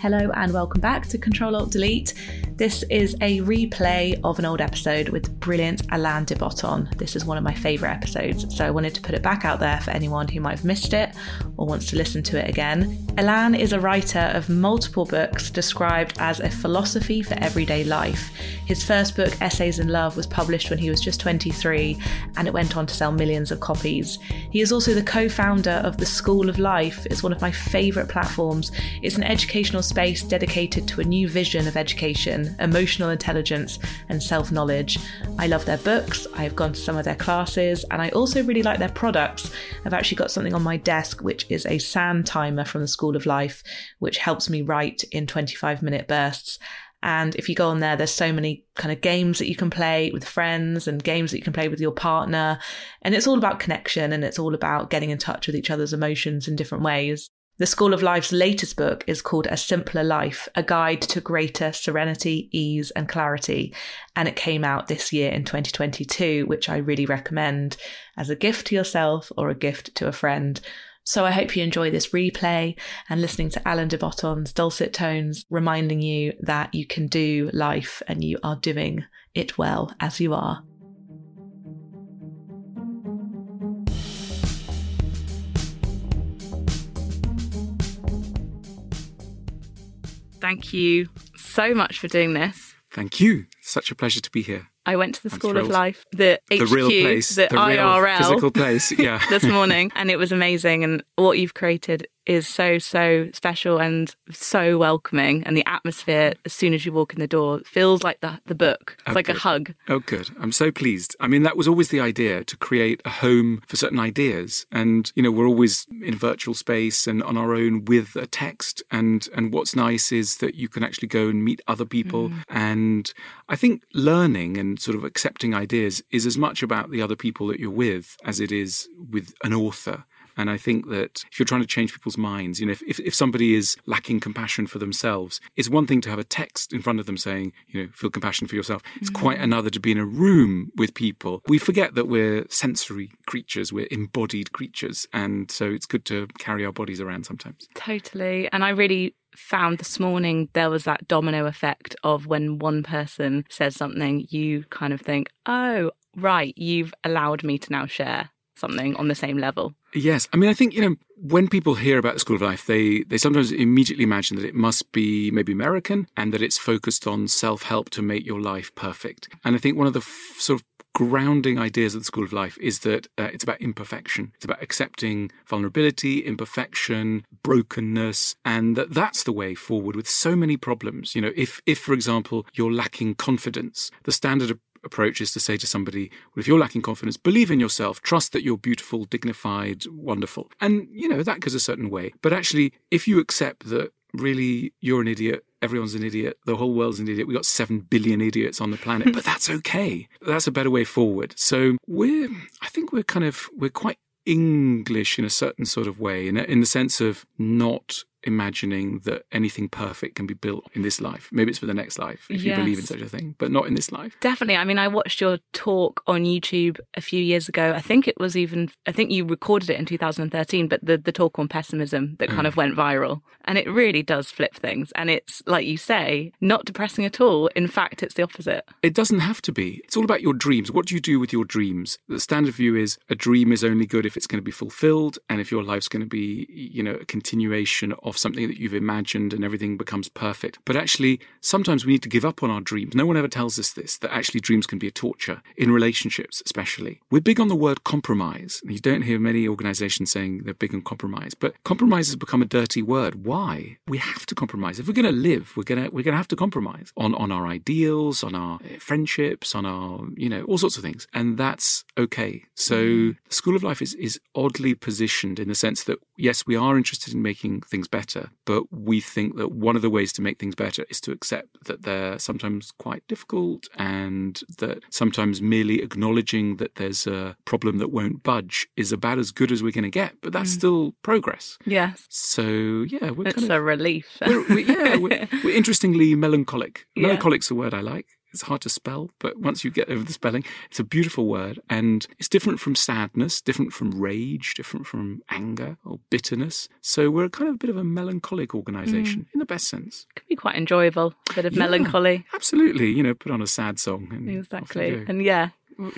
Hello and welcome back to Control Alt Delete. This is a replay of an old episode with brilliant Alain de Botton. This is one of my favourite episodes, so I wanted to put it back out there for anyone who might have missed it or wants to listen to it again. Alain is a writer of multiple books described as a philosophy for everyday life. His first book, Essays in Love, was published when he was just 23 and it went on to sell millions of copies. He is also the co founder of The School of Life. It's one of my favourite platforms. It's an educational space dedicated to a new vision of education, emotional intelligence, and self knowledge. I love their books, I've gone to some of their classes, and I also really like their products. I've actually got something on my desk which is a sand timer from the School of Life, which helps me write in 25 minute bursts. And if you go on there, there's so many kind of games that you can play with friends and games that you can play with your partner. And it's all about connection and it's all about getting in touch with each other's emotions in different ways. The School of Life's latest book is called A Simpler Life A Guide to Greater Serenity, Ease, and Clarity. And it came out this year in 2022, which I really recommend as a gift to yourself or a gift to a friend. So I hope you enjoy this replay and listening to Alain de Botton's dulcet tones, reminding you that you can do life and you are doing it well as you are. Thank you so much for doing this. Thank you. Such a pleasure to be here. I went to the I'm School thrilled. of Life, the, The HQ, real place, the, the IRL, physical place. Yeah. this morning, and it was amazing. And what you've created is so so special and so welcoming. And the atmosphere, as soon as you walk in the door, feels like the the book. It's Oh, like a hug. Oh, good. I'm so pleased. I mean, that was always the idea to create a home for certain ideas. And, you know, we're always in virtual space and on our own with a text. And, and what's nice is that you can actually go and meet other people. Mm. And I think learning and sort of accepting ideas is as much about the other people that you're with as it is with an author. And I think that if you're trying to change people's minds, you know, if, if, if somebody is lacking compassion for themselves, it's one thing to have a text in front of them saying, you know, feel compassion for yourself. It's mm. quite another to be in a room with people. We forget that we're sensory creatures, we're embodied creatures. And so it's good to carry our bodies around sometimes. Totally. And I really found this morning there was that domino effect of when one person says something, you kind of think, oh, right, you've allowed me to now share something on the same level. Yes, I mean, I think you know when people hear about the School of Life, they they sometimes immediately imagine that it must be maybe American and that it's focused on self help to make your life perfect. And I think one of the f- sort of grounding ideas of the School of Life is that uh, it's about imperfection. It's about accepting vulnerability, imperfection, brokenness, and that that's the way forward with so many problems. You know, if if for example you're lacking confidence, the standard approach is to say to somebody, well, if you're lacking confidence, believe in yourself, trust that you're beautiful, dignified, wonderful. And, you know, that goes a certain way. But actually, if you accept that really you're an idiot, everyone's an idiot, the whole world's an idiot, we've got seven billion idiots on the planet, hmm. but that's okay. That's a better way forward. So we're, I think we're kind of, we're quite English in a certain sort of way, in, a, in the sense of not imagining that anything perfect can be built in this life. Maybe it's for the next life, if you believe in such a thing, but not in this life. Definitely. I mean, I watched your talk on YouTube a few years ago. I think it was even, I think you recorded it in 2013, but the, the talk on pessimism that kind of mm. went viral. And it really does flip things. And it's, like you say, not depressing at all. In fact, it's the opposite. It doesn't have to be. It's all about your dreams. What do you do with your dreams? The standard view is a dream is only good if it's going to be fulfilled and if your life's going to be, you know, a continuation of something that you've imagined and everything becomes perfect. But actually, sometimes we need to give up on our dreams. No one ever tells us this, that actually dreams can be a torture, in relationships especially. We're big on the word compromise. You don't hear many organizations saying they're big on compromise, but compromise has become a dirty word. Why? We have to compromise. If we're going to live, we're going to we're going to have to compromise on on our ideals, on our uh, friendships, on our you know all sorts of things, and that's okay. So the School of Life is is oddly positioned in the sense that yes, we are interested in making things better, but we think that one of the ways to make things better is to accept that they're sometimes quite difficult and that sometimes merely acknowledging that there's a problem that won't budge is about as good as we're going to get, but that's mm. still progress. Yes. So yeah, we're It's kind a relief. we're, we yeah, we're, we're interestingly melancholic. Yeah. Melancholic's a word I like. It's hard to spell, but once you get over the spelling, it's a beautiful word. And it's different from sadness, different from rage, different from anger or bitterness. So we're kind of a bit of a melancholic organization mm. in the best sense. Could be quite enjoyable, a bit of yeah, melancholy. Absolutely. You know, put on a sad song. And exactly. And yeah,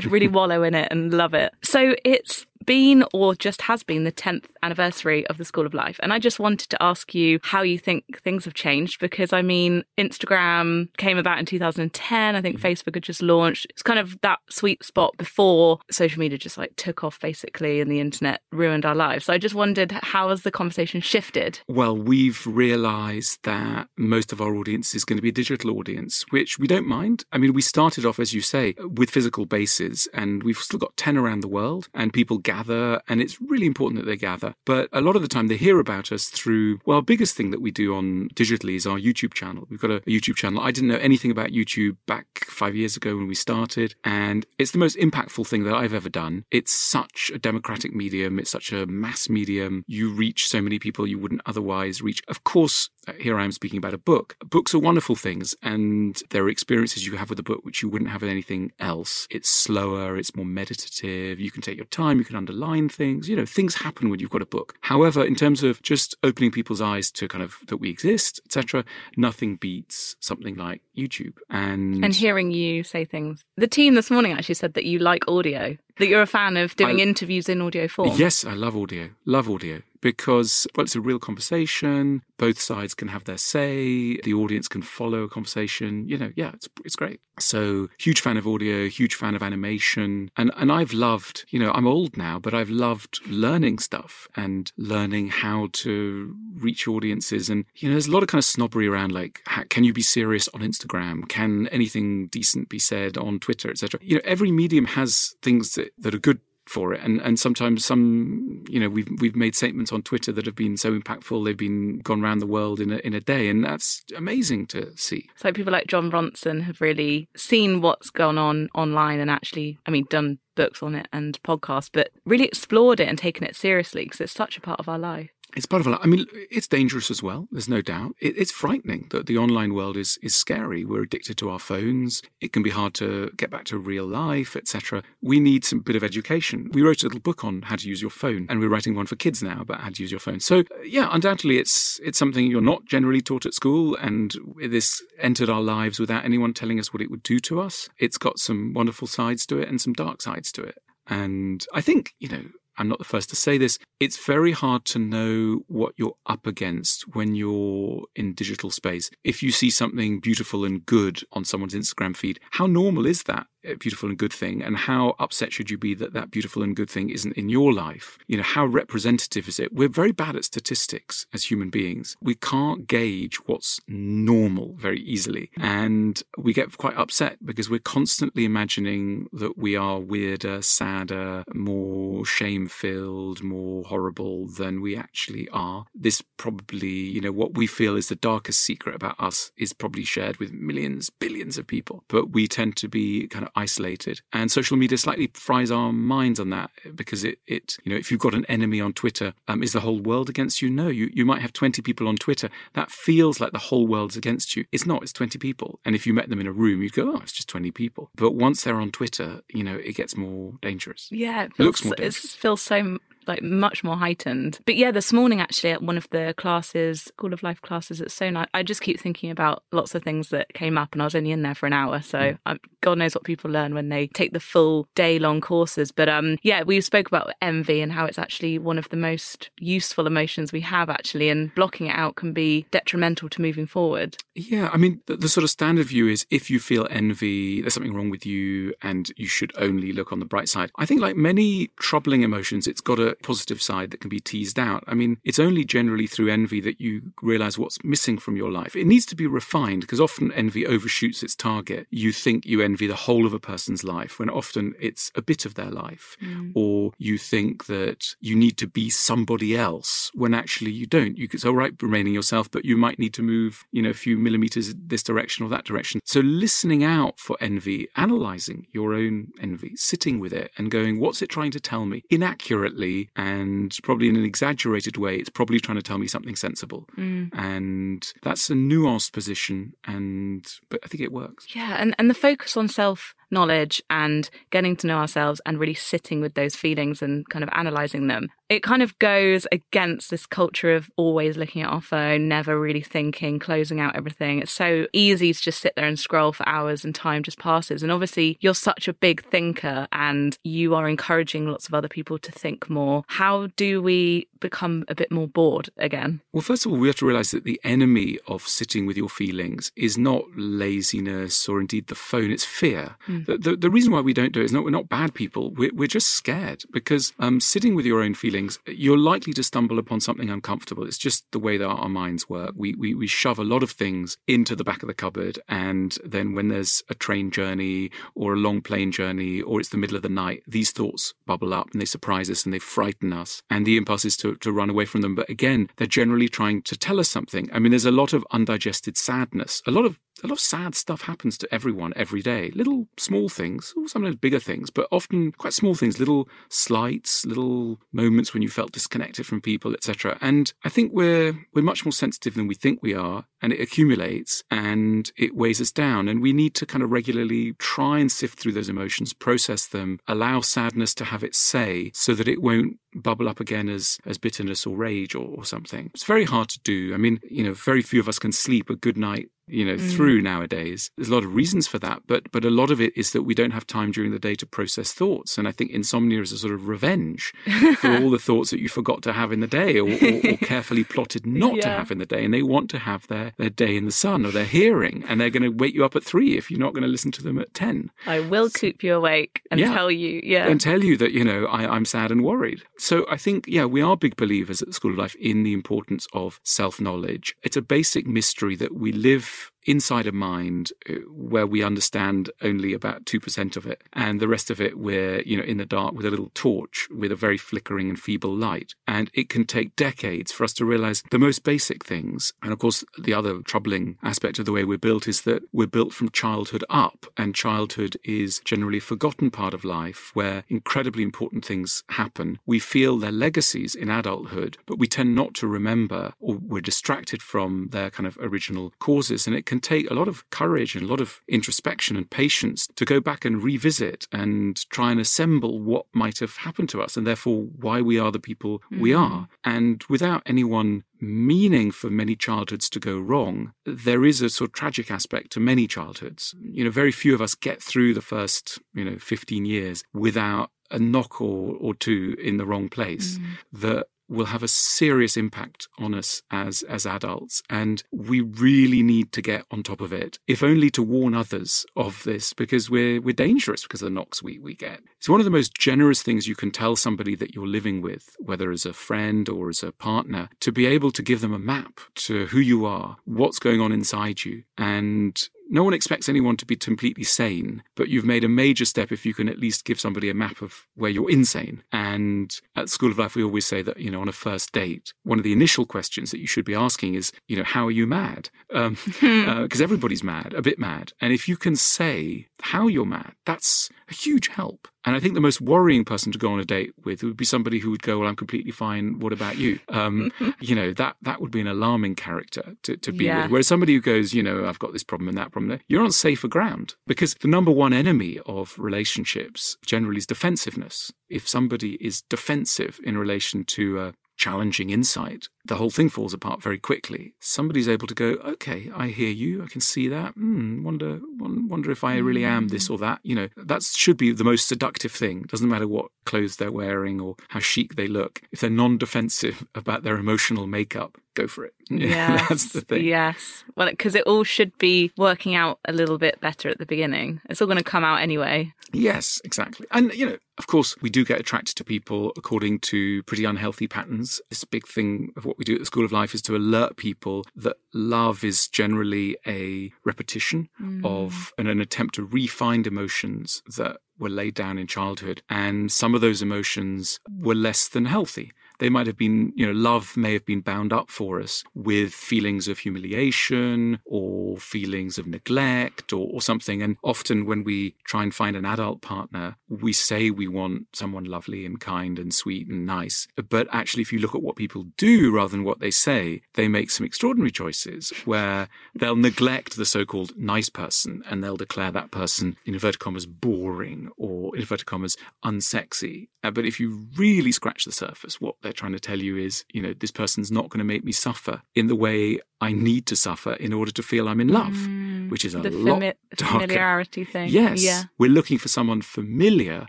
really wallow in it and love it. So it's been or just has been the 10th anniversary of the School of Life. And I just wanted to ask you how you think things have changed because I mean, Instagram came about in 2010. I think mm. Facebook had just launched. It's kind of that sweet spot before social media just like took off basically and the internet ruined our lives. So I just wondered how has the conversation shifted? Well, we've realized that most of our audience is going to be a digital audience, which we don't mind. I mean, we started off, as you say, with physical bases and we've still got 10 around the world and people gather, and it's really important that they gather. But a lot of the time, they hear about us through, well, biggest thing that we do on digitally is our YouTube channel. We've got a, a YouTube channel. I didn't know anything about YouTube back five years ago when we started, and it's the most impactful thing that I've ever done. It's such a democratic medium, it's such a mass medium. You reach so many people you wouldn't otherwise reach. Of course, uh, here I am speaking about a book. Books are wonderful things, and there are experiences you have with a book which you wouldn't have with anything else. It's slower, it's more meditative, you can take your time, you can underline things. You know, things happen when you've got a book. However, in terms of just opening people's eyes to kind of that we exist, etc., nothing beats something like YouTube and and hearing you say things. The team this morning actually said that you like audio, that you're a fan of doing I, interviews in audio form. Yes, I love audio. Love audio because well, it's a real conversation. Both sides can have their say. The audience can follow a conversation. You know, yeah, it's it's great. So huge fan of audio, huge fan of animation, and and I've loved. You know, I'm old now, but I've loved learning stuff and learning how to reach audiences. And you know, there's a lot of kind of snobbery around like, can you be serious on Instagram? Can anything decent be said on Twitter, etc. You know, every medium has things that, that are good for it. And and sometimes some you know we've we've made statements on Twitter that have been so impactful they've been gone around the world in a in a day, and that's amazing to see. So people like Jon Ronson have really seen what's gone on online and actually, I mean, done books on it and podcasts, but really explored it and taken it seriously because it's such a part of our life it's part of a lot. I mean, it's dangerous as well. There's no doubt. It, it's frightening that the online world is is scary. We're addicted to our phones. It can be hard to get back to real life, etc. We need some bit of education. We wrote a little book on how to use your phone, and we're writing one for kids now about how to use your phone. So, yeah, undoubtedly, it's it's something you're not generally taught at school, and this entered our lives without anyone telling us what it would do to us. It's got some wonderful sides to it and some dark sides to it. And I think, you know, I'm not the first to say this, it's very hard to know what you're up against when you're in digital space. If you see something beautiful and good on someone's Instagram feed, how normal is that? Beautiful and good thing and how upset should you be that that beautiful and good thing isn't in your life? You know how representative is it? We're very bad at statistics as human beings. We can't gauge what's normal very easily and we get quite upset because we're constantly imagining that we are weirder sadder more shame filled more horrible than we actually are. This probably you know what we feel is the darkest secret about us is probably shared with millions billions of people but we tend to be kind of isolated. And social media slightly fries our minds on that because it, it you know, if you've got an enemy on Twitter, um, is the whole world against you? No, you, you might have 20 people on Twitter. That feels like the whole world's against you. It's not, it's 20 people. And if you met them in a room, you'd go, oh, it's just 20 people. But once they're on Twitter, you know, it gets more dangerous. Yeah, it, feels, it looks more dangerous. It feels so like much more heightened. But yeah, this morning actually at one of the classes, School of Life classes, it's so nice. I just keep thinking about lots of things that came up, and I was only in there for an hour, so mm. I, God knows what people learn when they take the full day long courses. But um, yeah, we spoke about envy and how it's actually one of the most useful emotions we have actually, and blocking it out can be detrimental to moving forward. Yeah, I mean, the, the sort of standard view is if you feel envy, there's something wrong with you, and you should only look on the bright side. I think, like many troubling emotions, it's got a positive side that can be teased out. I mean, it's only generally through envy that you realize what's missing from your life. It needs to be refined because often envy overshoots its target. You think you envy the whole of a person's life when often it's a bit of their life. Mm. Or you think that you need to be somebody else when actually you don't. You could, all right, remaining yourself, but you might need to move, you know, a few millimeters this direction or that direction. So listening out for envy, analyzing your own envy, sitting with it and going, what's it trying to tell me? Inaccurately, way and probably in an exaggerated way, it's probably trying to tell me something sensible. Mm. And that's a nuanced position. And, but I think it works. Yeah. And, and the focus on self knowledge and getting to know ourselves and really sitting with those feelings and kind of analyzing them. It kind of goes against this culture of always looking at our phone, never really thinking, closing out everything. It's so easy to just sit there and scroll for hours and time just passes. And obviously, you're such a big thinker and you are encouraging lots of other people to think more. How do we become a bit more bored again? Well, first of all, we have to realize that the enemy of sitting with your feelings is not laziness or indeed the phone, it's fear. Mm. The, the, the, reason why we don't do it is not we're not bad people. We're, we're just scared because um, sitting with your own feelings, you're likely to stumble upon something uncomfortable. It's just the way that our minds work. We, we, we shove a lot of things into the back of the cupboard. And then when there's a train journey or a long plane journey or it's the middle of the night, these thoughts bubble up and they surprise us and they frighten us. And the impulse is to, to run away from them. But again, they're generally trying to tell us something. I mean, there's a lot of undigested sadness, a lot of a lot of sad stuff happens to everyone every day. Little small things, or sometimes bigger things, but often quite small things, little slights, little moments when you felt disconnected from people, etc. And I think we're we're much more sensitive than we think we are, and it accumulates and it weighs us down. And we need to kind of regularly try and sift through those emotions, process them, allow sadness to have its say so that it won't bubble up again as as bitterness or rage or, or something. It's very hard to do. I mean, you know, very few of us can sleep a good night you know, mm. through nowadays. There's a lot of reasons for that, but but a lot of it is that we don't have time during the day to process thoughts. And I think insomnia is a sort of revenge for all the thoughts that you forgot to have in the day or, or, or carefully plotted not yeah. to have in the day. And they want to have their, their day in the sun or their hearing, and they're going to wake you up at three if you're not going to listen to them at 10. I will keep you awake and yeah. tell you, yeah. And tell you that, you know, I, I'm sad and worried. So I think, yeah, we are big believers at the School of Life in the importance of self knowledge. It's a basic mystery that we live inside a mind uh, where we understand only about 2% of it and the rest of it we're you know in the dark with a little torch with a very flickering and feeble light. And it can take decades for us to realize the most basic things. And of course the other troubling aspect of the way we're built is that we're built from childhood up and childhood is generally a forgotten part of life where incredibly important things happen. We feel their legacies in adulthood but we tend not to remember or we're distracted from their kind of original causes. And it can take a lot of courage and a lot of introspection and patience to go back and revisit and try and assemble what might have happened to us and therefore why we are the people mm-hmm. we are. And without anyone meaning for many childhoods to go wrong, there is a sort of tragic aspect to many childhoods. You know, very few of us get through the first, you know, 15 years without a knock or, or two in the wrong place mm. that will have a serious impact on us as as adults and we really need to get on top of it if only to warn others of this because we're we're dangerous because of the knocks we, we get. It's one of the most generous things you can tell somebody that you're living with whether as a friend or as a partner to be able to give them a map to who you are what's going on inside you and no one expects anyone to be completely sane, but you've made a major step if you can at least give somebody a map of where you're insane. And at School of Life, we always say that, you know, on a first date, one of the initial questions that you should be asking is, you know, how are you mad? Because um, uh, everybody's mad, a bit mad. And if you can say how you're mad, that's a huge help. And I think the most worrying person to go on a date with would be somebody who would go, "Well, I'm completely fine. What about you?" Um, you know that that would be an alarming character to, to be yeah. with. Whereas somebody who goes, "You know, I've got this problem and that problem," you're on safer ground because the number one enemy of relationships generally is defensiveness. If somebody is defensive in relation to a challenging insight, the whole thing falls apart very quickly. Somebody's able to go, okay, I hear you, I can see that. Mm, wonder, wonder if I really am this or that. You know, that should be the most seductive thing. Doesn't matter what clothes they're wearing or how chic they look. If they're non-defensive about their emotional makeup, go for it. Yeah, that's the thing. Yes, well, because it all should be working out a little bit better at the beginning. It's all going to come out anyway. Yes, exactly. And you know, of course, we do get attracted to people according to pretty unhealthy patterns. This big thing of what we do at the School of Life is to alert people that love is generally a repetition mm. of and an attempt to re-find emotions that were laid down in childhood. And some of those emotions were less than healthy. They might have been, you know, love may have been bound up for us with feelings of humiliation or feelings of neglect or, or something. And often when we try and find an adult partner, we say we want someone lovely and kind and sweet and nice. But actually, if you look at what people do rather than what they say, they make some extraordinary choices where they'll neglect the so called nice person and they'll declare that person, in inverted commas, boring or, in inverted commas, unsexy. Uh, but if you really scratch the surface, what they're trying to tell you is, you know, this person's not going to make me suffer in the way I need to suffer in order to feel I'm in love, mm, which is a the lot fami- darker. familiarity thing. Yes, yeah. we're looking for someone familiar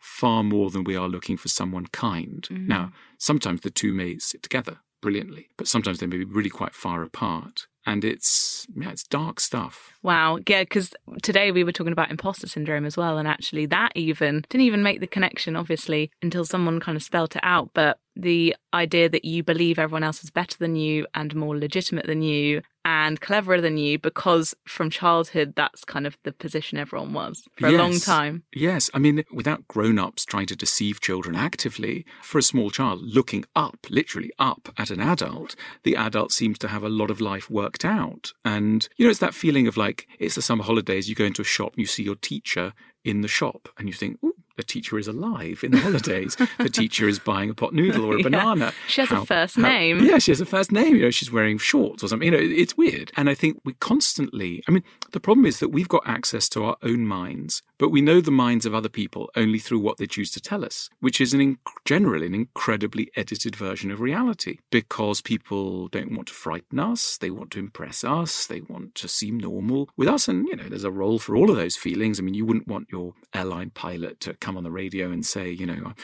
far more than we are looking for someone kind. Mm. Now, sometimes the two may sit together brilliantly, but sometimes they may be really quite far apart. And it's yeah, it's dark stuff. Wow, yeah, because today we were talking about imposter syndrome as well, and actually that even didn't even make the connection, obviously, until someone kind of spelt it out. But the idea that you believe everyone else is better than you and more legitimate than you and cleverer than you because from childhood that's kind of the position everyone was for a long time. Yes, I mean, without grown ups trying to deceive children actively, for a small child looking up, literally up at an adult, the adult seems to have a lot of life worked out. And, you know, it's that feeling of like, it's the summer holidays, you go into a shop and you see your teacher in the shop and you think, ooh, the teacher is alive in the holidays. the teacher is buying a pot noodle or a Yeah. banana. She has a first how- name. Yeah, she has a first name. You know, she's wearing shorts or something. You know, it's weird. And I think we constantly, I mean, the problem is that we've got access to our own minds, but we know the minds of other people only through what they choose to tell us, which is an inc- generally an incredibly edited version of reality because people don't want to frighten us. They want to impress us. They want to seem normal with us. And, you know, there's a role for all of those feelings. I mean, you wouldn't want your airline pilot to come on the radio and say, you know,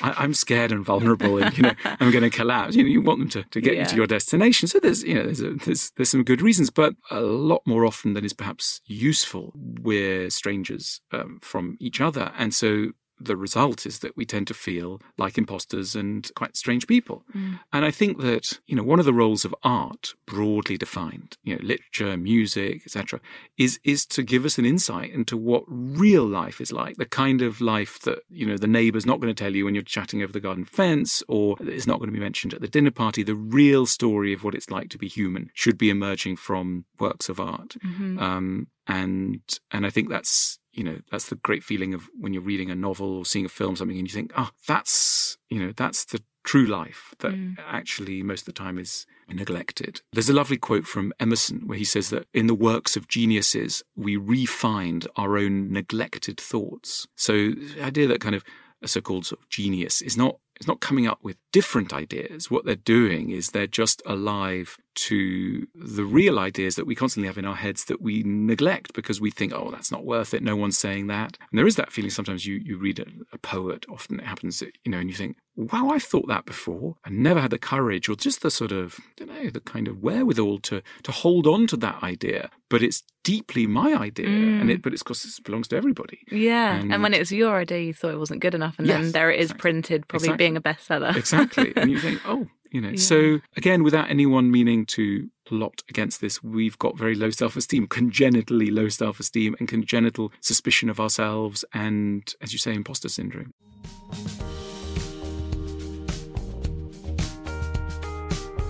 I, I'm scared and vulnerable, and you know I'm going to collapse. You know, you want them to, to get you to your destination. So there's you know there's, a, there's there's some good reasons, but a lot more often than is perhaps useful, we're strangers uh, um, from each other, and so the result is that we tend to feel like imposters and quite strange people. Mm. And I think that you know one of the roles of art, broadly defined, you know, literature, music, etc., is is to give us an insight into what real life is like, the kind of life that you know the neighbour's not going to tell you when you're chatting over the garden fence, or it's not going to be mentioned at the dinner party. The real story of what it's like to be human should be emerging from works of art, Mhm. um, and and I think that's you know that's the great feeling of when you're reading a novel or seeing a film, something, and you think, oh, that's you know that's the true life that Mm. actually most of the time is neglected. There's a lovely quote from Emerson where he says that in the works of geniuses, we re-find our own neglected thoughts. So the idea that kind of a so-called sort of genius is not is not coming up with different ideas. What they're doing is they're just alive to the real ideas that we constantly have in our heads that we neglect because we think, oh, that's not worth it. No one's saying that. And there is that feeling sometimes you, you read a, a poet, often it happens, you know, and you think, wow, I've thought that before. and never had the courage or just the sort of, I don't know, the kind of wherewithal to, to hold on to that idea. But it's deeply my idea. And it, mm. but it's because it belongs to everybody. Yeah, and, when it was your idea, you thought it wasn't good enough, and then there it is exactly. printed, probably Exactly. being a bestseller. exactly. And you think, oh, you know. Yeah. So again, without anyone meaning to plot against this, we've got very low self-esteem, congenitally low self-esteem, and congenital suspicion of ourselves, and as you say, imposter syndrome.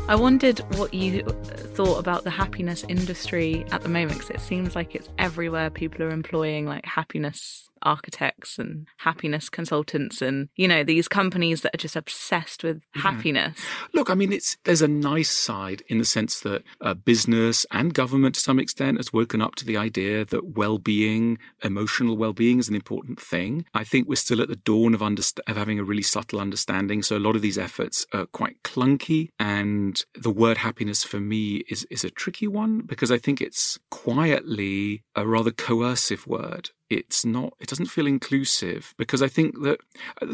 I wondered what you uh, thought about the happiness industry at the moment because it seems like it's everywhere. People are employing like happiness architects and happiness consultants and you know these companies that are just obsessed with Yeah. happiness Look, I mean, it's there's a nice side in the sense that uh, business and government, to some extent, has woken up to the idea that well-being, emotional well-being, is an important thing. I think we're still at the dawn of, underst- of having a really subtle understanding. So a lot of these efforts are quite clunky, and the word happiness for me is is a tricky one because I think it's quietly a rather coercive word it's not it doesn't feel inclusive because i think that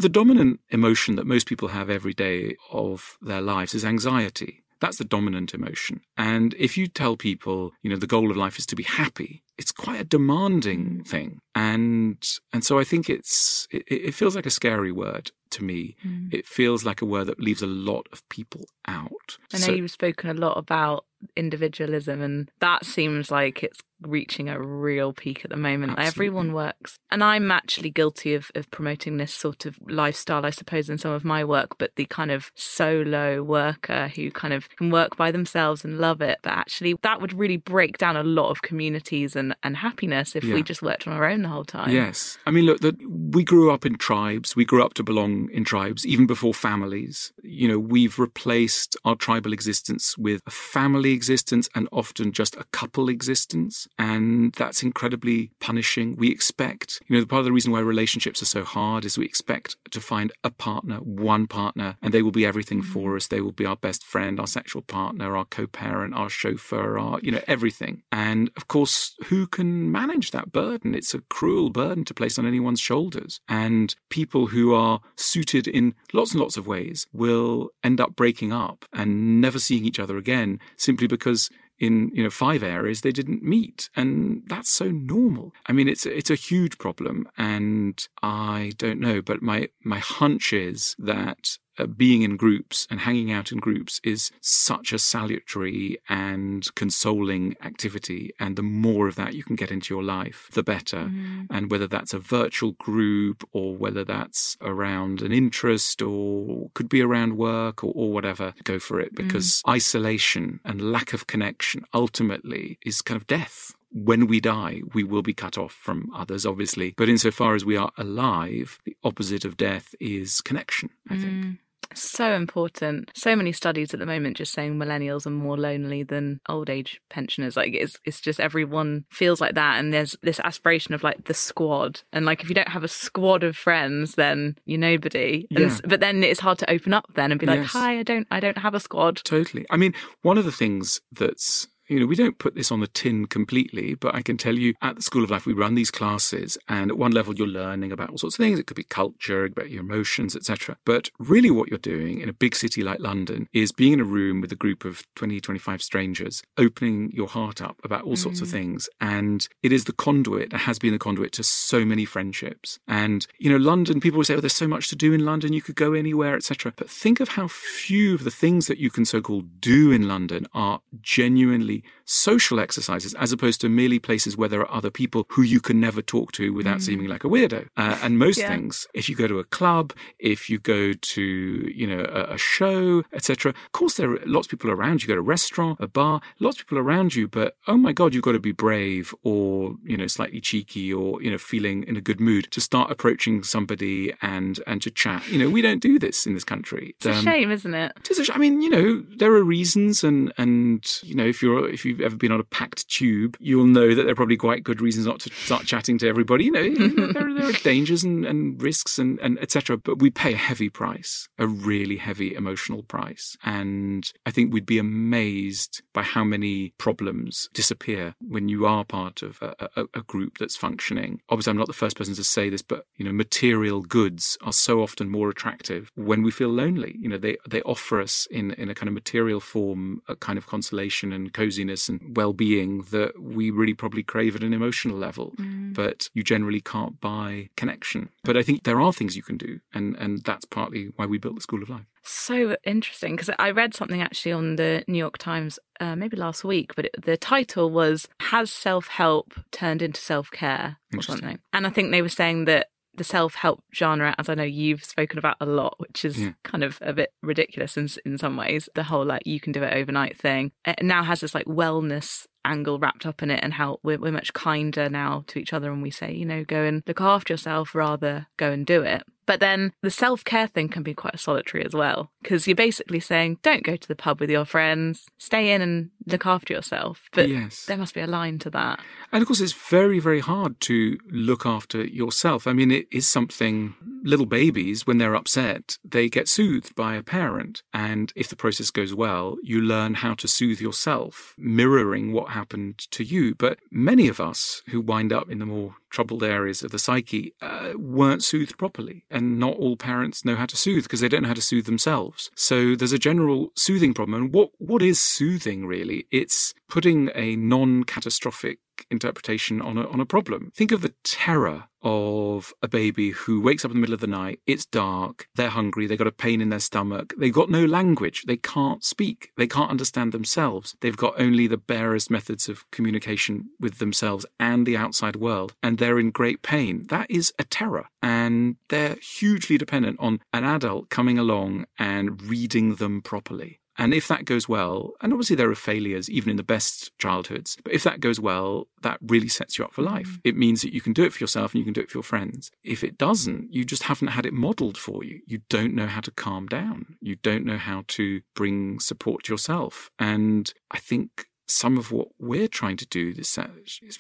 the dominant emotion that most people have every day of their lives is anxiety. That's the dominant emotion. And if you tell people you know the goal of life is to be happy it's quite a demanding thing. And and so i think it's it, it feels like a scary word to me. Mm. it feels like a word that leaves a lot of people out. I know So- you've spoken a lot about individualism and that seems like it's reaching a real peak at the moment. Absolutely. Everyone works. And I'm actually guilty of, of promoting this sort of lifestyle, I suppose, in some of my work, but the kind of solo worker who kind of can work by themselves and love it. But actually, that would really break down a lot of communities and, and happiness if Yeah. we just worked on our own the whole time. Yes. I mean, look, that we grew up in tribes. We grew up to belong in tribes, even before families. You know, we've replaced our tribal existence with a family existence and often just a couple existence. And that's incredibly punishing. We expect, you know, part of the reason why relationships are so hard is we expect to find a partner, one partner, and they will be everything mm-hmm. for us. They will be our best friend, our sexual partner, our co parent, our chauffeur, our, you know, everything. And of course, who can manage that burden? It's a cruel burden to place on anyone's shoulders. And people who are suited in lots and lots of ways will end up breaking up and never seeing each other again simply because in you know five areas they didn't meet and that's so normal. I mean it's it's a huge problem and i don't know but my my hunch is that uh, being in groups and hanging out in groups is such a salutary and consoling activity and the more of that you can get into your life the better Mm-hmm. and whether that's a virtual group or whether that's around an interest or could be around work or, or whatever, go for it because isolation and lack of connection ultimately is kind of death. When we die, we will be cut off from others, obviously. But insofar as we are alive, the opposite of death is connection, I think. Mm. So important. So many studies at the moment just saying millennials are more lonely than old age pensioners. Like it's it's just everyone feels like that and there's this aspiration of like the squad. And like if you don't have a squad of friends then you're nobody. Yeah. but then it's hard to open up then and be like, Yes. "Hi, I don't I don't have a squad." Totally. I mean, one of the things that's you know, we don't put this on the tin completely, but I can tell you at the School of Life, we run these classes, and at one level, you're learning about all sorts of things. It could be culture, about your emotions, etc. But really, what you're doing in a big city like London is being in a room with a group of 20, 25 strangers, opening your heart up about all sorts of mm. things. And it is the conduit, it has been the conduit to so many friendships. And, you know, London, people will say, oh, there's so much to do in London, you could go anywhere, etc. But think of how few of the things that you can so called do in London are genuinely social exercises as opposed to merely places where there are other people who you can never talk to without seeming like a weirdo. Uh, and most Yeah. things, if you go to a club, if you go to, you know, a, a show, etc., of course, there are lots of people around you. go to a restaurant, a bar, lots of people around you, but oh my God, you've got to be brave or, you know, slightly cheeky or, you know, feeling in a good mood to start approaching somebody and, and to chat. You know, we don't do this in this country. It's a Um, shame, isn't it? it is a sh- I mean, you know, there are reasons, and and you know, if you're if you've ever been on a packed tube, you'll know that there are probably quite good reasons not to start chatting to everybody. You know, there, are- there are dangers and, and risks and and etc. But we pay a heavy price, a really heavy emotional price, and I think we'd be amazed by how many problems disappear when you are part of a, a, a group that's functioning. Obviously, I'm not the first person to say this, but you know, material goods are so often more attractive when we feel lonely. You know, they they offer us in in a kind of material form a kind of consolation and coziness and well-being that we really probably crave at an emotional level. But you generally can't buy connection. But I think there are things you can do, and and that's partly why we built the School of Life. So interesting because I read something actually on the New York Times uh, maybe last week, but it, the title was "Has Self Help Turned into Self Care?" or something. And I think they were saying that the self help genre, as I know you've spoken about a lot, which is Yeah. kind of a bit ridiculous in in some ways, the whole like you can do it overnight thing, it now has this like wellness angle wrapped up in it and how we're, we're much kinder now to each other and we say you know go and look after yourself rather go and do it. But then the self-care thing can be quite solitary as well because you're basically saying don't go to the pub with your friends. Stay in and look after yourself but yes. there must be a line to that And of course, it's very, very hard to look after yourself. I mean, it is something little babies, when they're upset, they get soothed by a parent. And if the process goes well, you learn how to soothe yourself, mirroring what happened to you. But many of us who wind up in the more troubled areas of the psyche uh, weren't soothed properly. And not all parents know how to soothe because they don't know how to soothe themselves. So there's a general soothing problem. And what, what is soothing really? It's putting a non catastrophic interpretation on a, on a problem. Think of the terror of a baby who wakes up in the middle of the night, it's dark, they're hungry, they've got a pain in their stomach, they've got no language, they can't speak, they can't understand themselves. They've got only the barest methods of communication with themselves and the outside world, and they're in great pain. That is a terror. And they're hugely dependent on an adult coming along and reading them properly. And if that goes well, and obviously there are failures even in the best childhoods, but if that goes well, that really sets you up for life. Mm. It means that you can do it for yourself and you can do it for your friends. If it doesn't, you just haven't had it modeled for you. You don't know how to calm down. You don't know how to bring support yourself. And I think some of what we're trying to do, this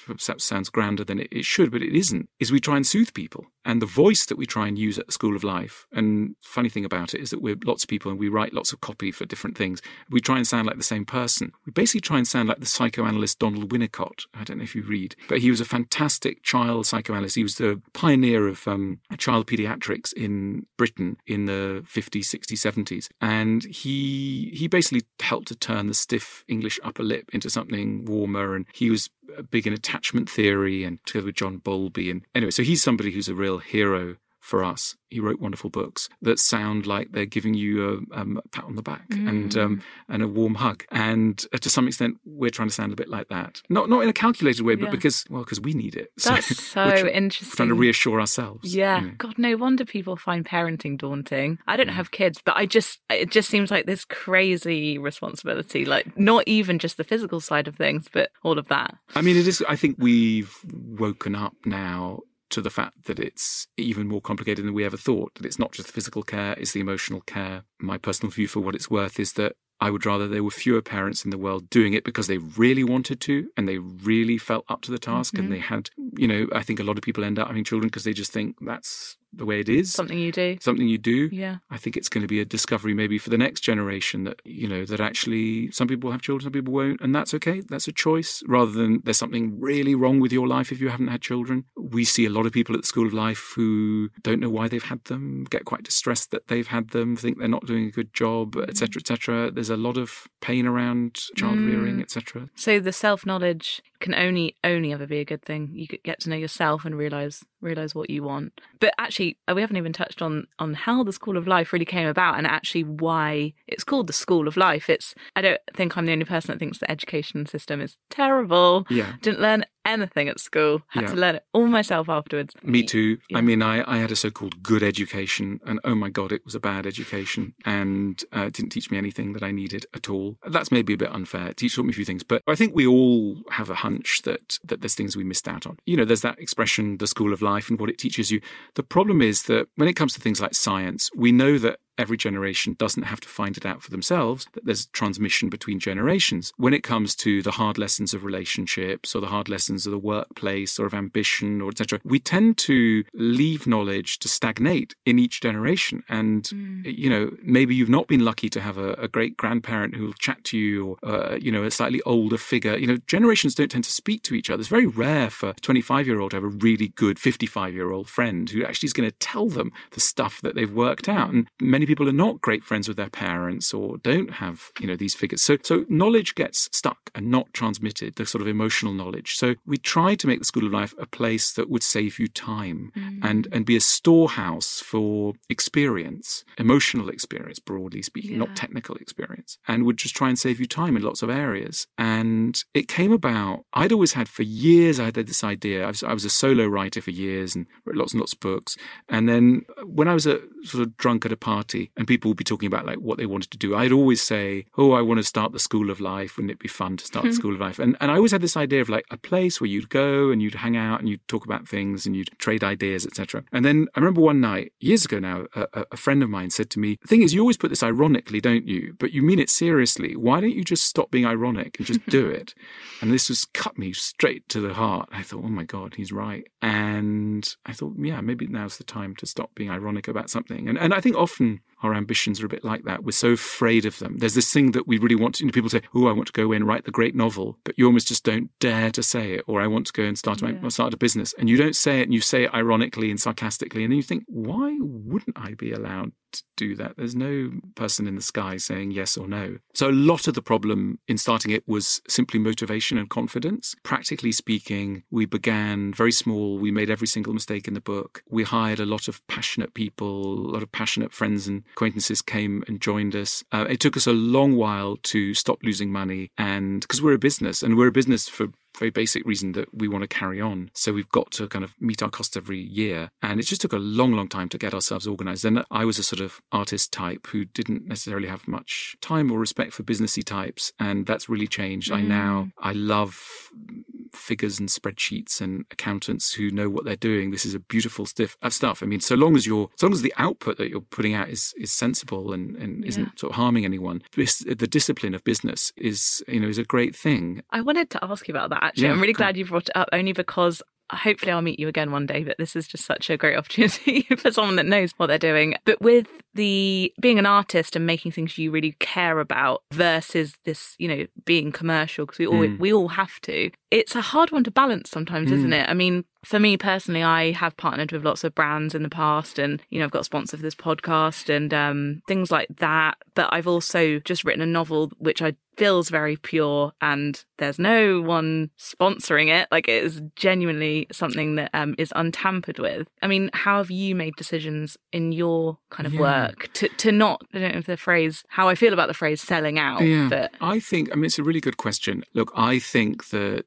perhaps sounds grander than it should, but it isn't, is we try and soothe people. And the voice that we try and use at the School of Life, and funny thing about it is that we're lots of people and we write lots of copy for different things. We try and sound like the same person. We basically try and sound like the psychoanalyst Donald Winnicott. I don't know if you read, but he was a fantastic child psychoanalyst. He was the pioneer of um, child pediatrics in Britain in the 50s, 60s, 70s. And he, he basically helped to turn the stiff English upper lip into something warmer. And he was big in attachment theory and together with John Bowlby. And anyway, so he's somebody who's a real hero for us. He wrote wonderful books that sound like they're giving you a, um, a pat on the back mm. and um, and a warm hug. And uh, to some extent, we're trying to sound a bit like that. Not not in a calculated way, but yeah. because well, because we need it. That's so, so interesting. Trying to reassure ourselves. Yeah. You know. God, no wonder people find parenting daunting. I don't mm. have kids, but I just it just seems like this crazy responsibility. Like not even just the physical side of things, but all of that. I mean, it is. I think we've woken up now to the fact that it's even more complicated than we ever thought, that it's not just the physical care, it's the emotional care. My personal view for what it's worth is that I would rather there were fewer parents in the world doing it because they really wanted to and they really felt up to the task mm-hmm. and they had, you know, I think a lot of people end up having children because they just think that's the way it is. Something you do. Something you do. Yeah. I think it's going to be a discovery maybe for the next generation that, you know, that actually some people have children, some people won't, and that's okay. That's a choice rather than there's something really wrong with your life if you haven't had children. We see a lot of people at the School of Life who don't know why they've had them, get quite distressed that they've had them, think they're not doing a good job, etc., mm. etc. There's a lot of pain around child rearing, mm. etc. So the self knowledge can only only ever be a good thing. You get to know yourself and realize realize what you want. But actually, uh, we haven't even touched on on how the School of Life really came about and actually why it's called the School of Life. It's I don't think I'm the only person that thinks the education system is terrible. Yeah, didn't learn anything at school. Had yeah. to learn it all myself afterwards. Me too. Yeah. I mean, I, I had a so-called good education, and oh my god, it was a bad education, and uh, it didn't teach me anything that I needed at all. That's maybe a bit unfair. It taught me a few things, but I think we all have a hunch that that there's things we missed out on. You know, there's that expression, the school of life, and what it teaches you. The problem is that when it comes to things like science, we know that every generation doesn't have to find it out for themselves, that there's transmission between generations. When it comes to the hard lessons of relationships or the hard lessons of the workplace or of ambition or etc., we tend to leave knowledge to stagnate in each generation. And, mm. you know, maybe you've not been lucky to have a, a great grandparent who will chat to you or, uh, you know, a slightly older figure. You know, generations don't tend to speak to each other. It's very rare for a 25 year old to have a really good 55 year old friend who actually is going to tell them the stuff that they've worked out. And many people are not great friends with their parents or don't have, you know, these figures. So, so knowledge gets stuck and not transmitted, the sort of emotional knowledge. So we try to make the School of Life a place that would save you time mm. and, and be a storehouse for experience, emotional experience, broadly speaking, yeah. not technical experience, and would just try and save you time in lots of areas. And it came about, I'd always had for years, I had this idea. I was, I was a solo writer for years and wrote lots and lots of books. And then when I was a, sort of drunk at a party, and people would be talking about like what they wanted to do. I'd always say, "Oh, I want to start the School of Life. Wouldn't it be fun to start the hmm. School of Life?" And and I always had this idea of like a place where you'd go and you'd hang out and you'd talk about things and you'd trade ideas, etc. And then I remember one night years ago now, a, a friend of mine said to me, "The thing is, you always put this ironically, don't you? But you mean it seriously. Why don't you just stop being ironic and just do it?" and this was cut me straight to the heart. I thought, "Oh my god, he's right." And I thought, yeah, maybe now's the time to stop being ironic about something. And and I think often our ambitions are a bit like that. We're so afraid of them. There's this thing that we really want to, you know, people say, oh, I want to go in and write the great novel, but you almost just don't dare to say it. Or I want to go and start, yeah. my, start a business. And you don't say it and you say it ironically and sarcastically. And then you think, why wouldn't I be allowed do that? There's no person in the sky saying yes or no. So a lot of the problem in starting it was simply motivation and confidence. Practically speaking, we began very small. We made every single mistake in the book. We hired a lot of passionate people, a lot of passionate friends and acquaintances came and joined us. Uh, it took us a long while to stop losing money and because we're a business and we're a business for very basic reason that we want to carry on. So we've got to kind of meet our costs every year. And it just took a long, long time to get ourselves organized. And I was a sort of artist type who didn't necessarily have much time or respect for businessy types. And that's really changed. Mm. I now, mm. I love figures and spreadsheets and accountants who know what they're doing. This is a beautiful stiff uh, stuff. I mean, so long as you're, so long as the output that you're putting out is is sensible and, and yeah. isn't sort of harming anyone, this, the discipline of business is you know is a great thing. I wanted to ask you about that actually. Yeah, I'm really glad you brought it up, only because hopefully I'll meet you again one day, but this is just such a great opportunity for someone that knows what they're doing. But with the being an artist and making things you really care about versus this, you know, being commercial, because we all mm. we all have to. It's a hard one to balance sometimes, mm. isn't it? I mean, for me personally, I have partnered with lots of brands in the past, and you know, I've got sponsor for this podcast and um, things like that. But I've also just written a novel which I feels very pure, and there's no one sponsoring it. Like it is genuinely something that um, is untampered with. I mean, how have you made decisions in your kind of yeah. work to to not? I don't know if the phrase how I feel about the phrase selling out. Yeah, but I think I mean it's a really good question. Look, I think that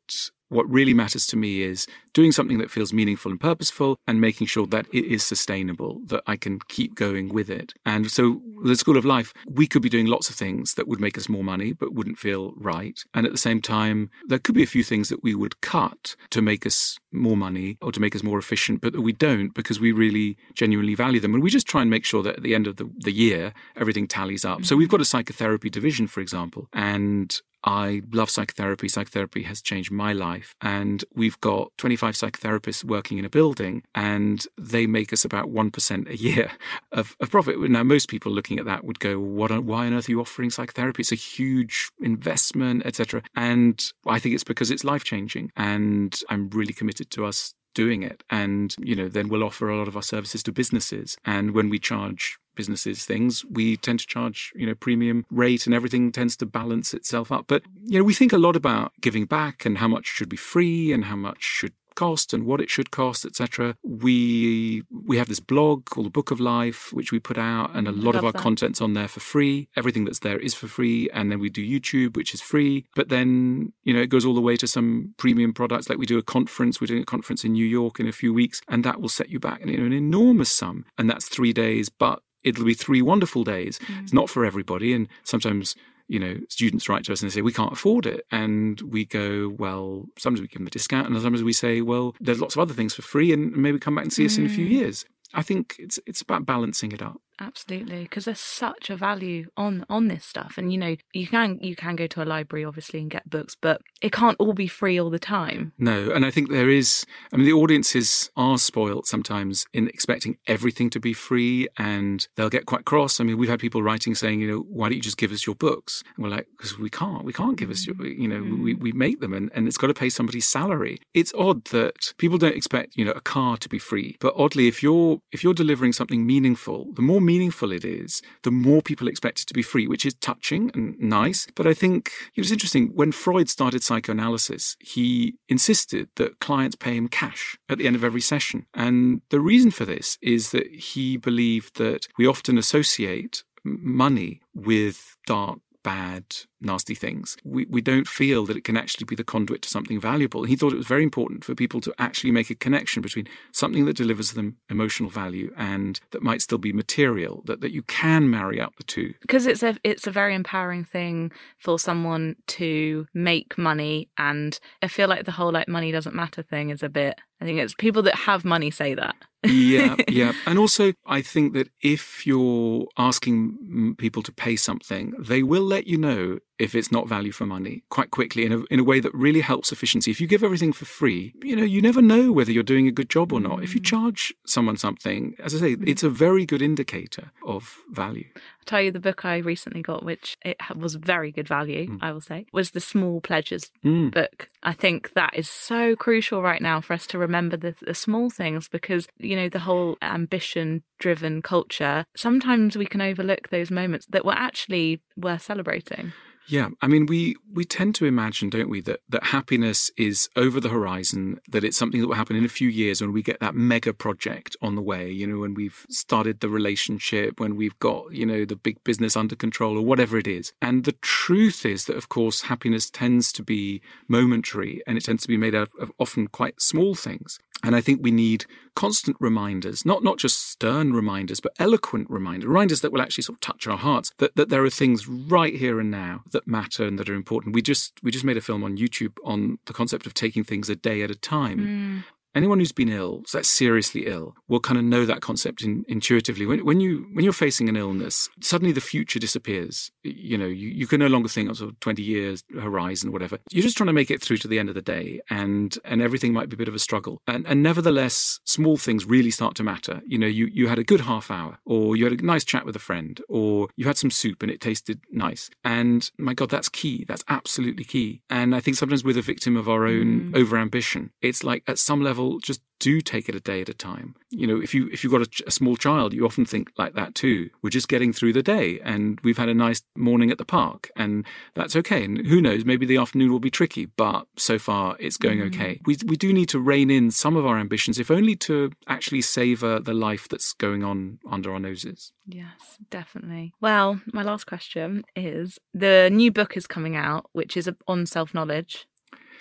what really matters to me is doing something that feels meaningful and purposeful and making sure that it is sustainable, that I can keep going with it. And so, the School of Life, we could be doing lots of things that would make us more money but wouldn't feel right. And at the same time, there could be a few things that we would cut to make us more money or to make us more efficient, but that we don't because we really genuinely value them. And we just try and make sure that at the end of the, the year, everything tallies up. Mm-hmm. So, we've got a psychotherapy division, for example, and I love psychotherapy. Psychotherapy has changed my life. And we've got 25 psychotherapists working in a building, and they make us about 1% a year of, of profit. Now, most people looking at that would go, what, why on earth are you offering psychotherapy? It's a huge investment, etc. And I think it's because it's life changing. And I'm really committed to us doing it. And, you know, then we'll offer a lot of our services to businesses. And when we charge businesses things, we tend to charge, you know, premium rate and everything tends to balance itself up. But, you know, we think a lot about giving back and how much should be free and how much should cost and what it should cost, etc. We we have this blog called the Book of Life, which we put out, and a lot of our that. content's on there for free. Everything that's there is for free, and then we do YouTube, which is free. But then you know it goes all the way to some premium products, like we do a conference. We're doing a conference in New York in a few weeks, and that will set you back you know, an enormous sum, and that's three days, but it'll be three wonderful days. Mm. It's not for everybody, and sometimes you know, students write to us and they say, we can't afford it. And we go, well, sometimes we give them a discount. And sometimes we say, well, there's lots of other things for free and maybe come back and see mm. us in a few mm. years. I think it's it's about balancing it up absolutely because there's such a value on on this stuff and you know you can you can go to a library obviously and get books but it can't all be free all the time. No and i think there is i mean the audiences are spoilt sometimes in expecting everything to be free and they'll get quite cross. I mean we've had people writing saying you know why don't you just give us your books? And we're like because we can't we can't give us your you know mm. we, we make them and, and it's got to pay somebody's salary. It's odd that people don't expect you know a car to be free but oddly if you're if you're delivering something meaningful the more meaningful it is, the more people expect it to be free, which is touching and nice. But I think it was interesting when Freud started psychoanalysis, he insisted that clients pay him cash at the end of every session. And the reason for this is that he believed that we often associate money with dark bad, nasty things. We, we don't feel that it can actually be the conduit to something valuable. he thought it was very important for people to actually make a connection between something that delivers them emotional value and that might still be material, that, that you can marry up the two. Because it's a it's a very empowering thing for someone to make money and I feel like the whole like money doesn't matter thing is a bit I think it's people that have money say that. Yeah, yeah. And also, I think that if you're asking people to pay something, they will let you know if it's not value for money quite quickly in a, in a way that really helps efficiency. If you give everything for free, you know, you never know whether you're doing a good job or not. If you charge someone something, as I say, it's a very good indicator of value. I'll tell you the book I recently got, which it was very good value, mm. I will say, was the Small Pleasures mm. book. I think that is so crucial right now for us to remember the, the small things because, you know, the whole ambition driven culture, sometimes we can overlook those moments that were actually worth celebrating. Yeah, I mean, we we tend to imagine, don't we, that that happiness is over the horizon, that it's something that will happen in a few years when we get that mega project on the way. You know, when we've started the relationship, when we've got you know the big business under control, or whatever it is. And the truth is that, of course, happiness tends to be momentary, and it tends to be made out of often quite small things. And I think we need constant reminders, not, not just stern reminders, but eloquent reminders, reminders that will actually sort of touch our hearts, that, that there are things right here and now that matter and that are important. We just we just made a film on YouTube on the concept of taking things a day at a time. Mm anyone who's been ill, so that's seriously ill, will kind of know that concept in, intuitively. When, when you when you're facing an illness, suddenly the future disappears. You know, you, you can no longer think of sort of twenty years horizon, whatever. You're just trying to make it through to the end of the day, and and everything might be a bit of a struggle. And, and nevertheless, small things really start to matter. You know, you you had a good half hour, or you had a nice chat with a friend, or you had some soup and it tasted nice. And my God, that's key. That's absolutely key. And I think sometimes we're the victim of our own mm. overambition. It's like at some level level just do take it a day at a time. You know, if you if you've got a, a, small child, you often think like that too. We're just getting through the day, and we've had a nice morning at the park, and that's okay. And who knows, maybe the afternoon will be tricky, but so far it's going mm. okay. We we do need to rein in some of our ambitions, if only to actually savor the life that's going on under our noses. Yes, definitely. Well, my last question is: the new book is coming out, which is on self knowledge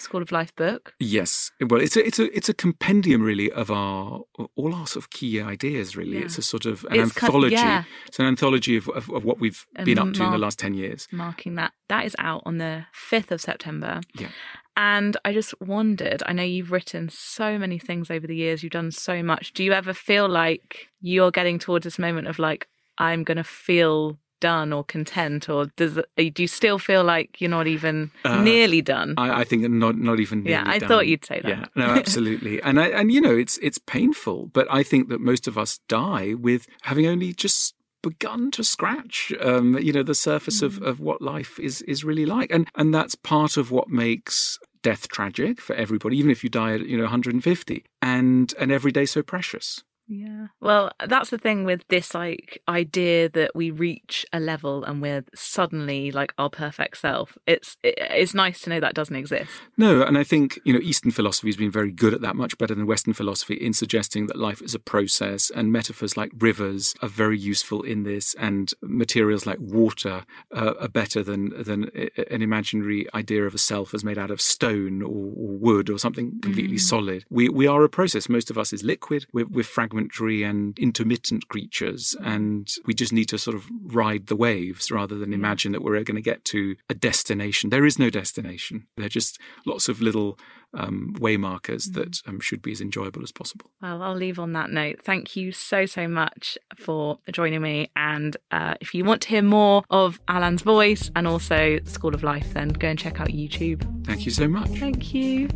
School of Life book. Yes, well, it's a it's a it's a compendium really of our all our sort of key ideas. Really, yeah. it's a sort of an it's anthology. Kind of, yeah. It's an anthology of, of, of what we've been up to in the last ten years. Marking that that is out on the fifth of September. Yeah. And I just wondered, I know you've written so many things over the years, you've done so much. Do you ever feel like you're getting towards this moment of like, I'm going to feel done or content, or does uh, do you still feel like you're not even uh, nearly done? I, I, think not not even. yeah, I done. thought you'd say that. Yeah, no, absolutely, and I, and you know it's it's painful, but I think that most of us die with having only just begun to scratch um, you know the surface of, of what life is is really like and and that's part of what makes death tragic for everybody even if you die at you know 150 and and every day so precious yeah. Well, that's the thing with this like idea that we reach a level and we're suddenly like our perfect self. It's it's nice to know that doesn't exist. No, and I think, you know, Eastern philosophy has been very good at that, much better than Western philosophy in suggesting that life is a process and metaphors like rivers are very useful in this and materials like water uh, are better than than an imaginary idea of a self as made out of stone or, or wood or something completely mm. solid. We we are a process. Most of us is liquid. We're, we're fragmented fragmentary and intermittent creatures. And we just need to sort of ride the waves rather than imagine that we're going to get to a destination. There is no destination. They're just lots of little um, way markers mm. that um, should be as enjoyable as possible. Well, I'll leave on that note. Thank you so, so much for joining me. And uh, if you want to hear more of Alain's voice and also School of Life, then go and check out YouTube. Thank you so much. Thank you.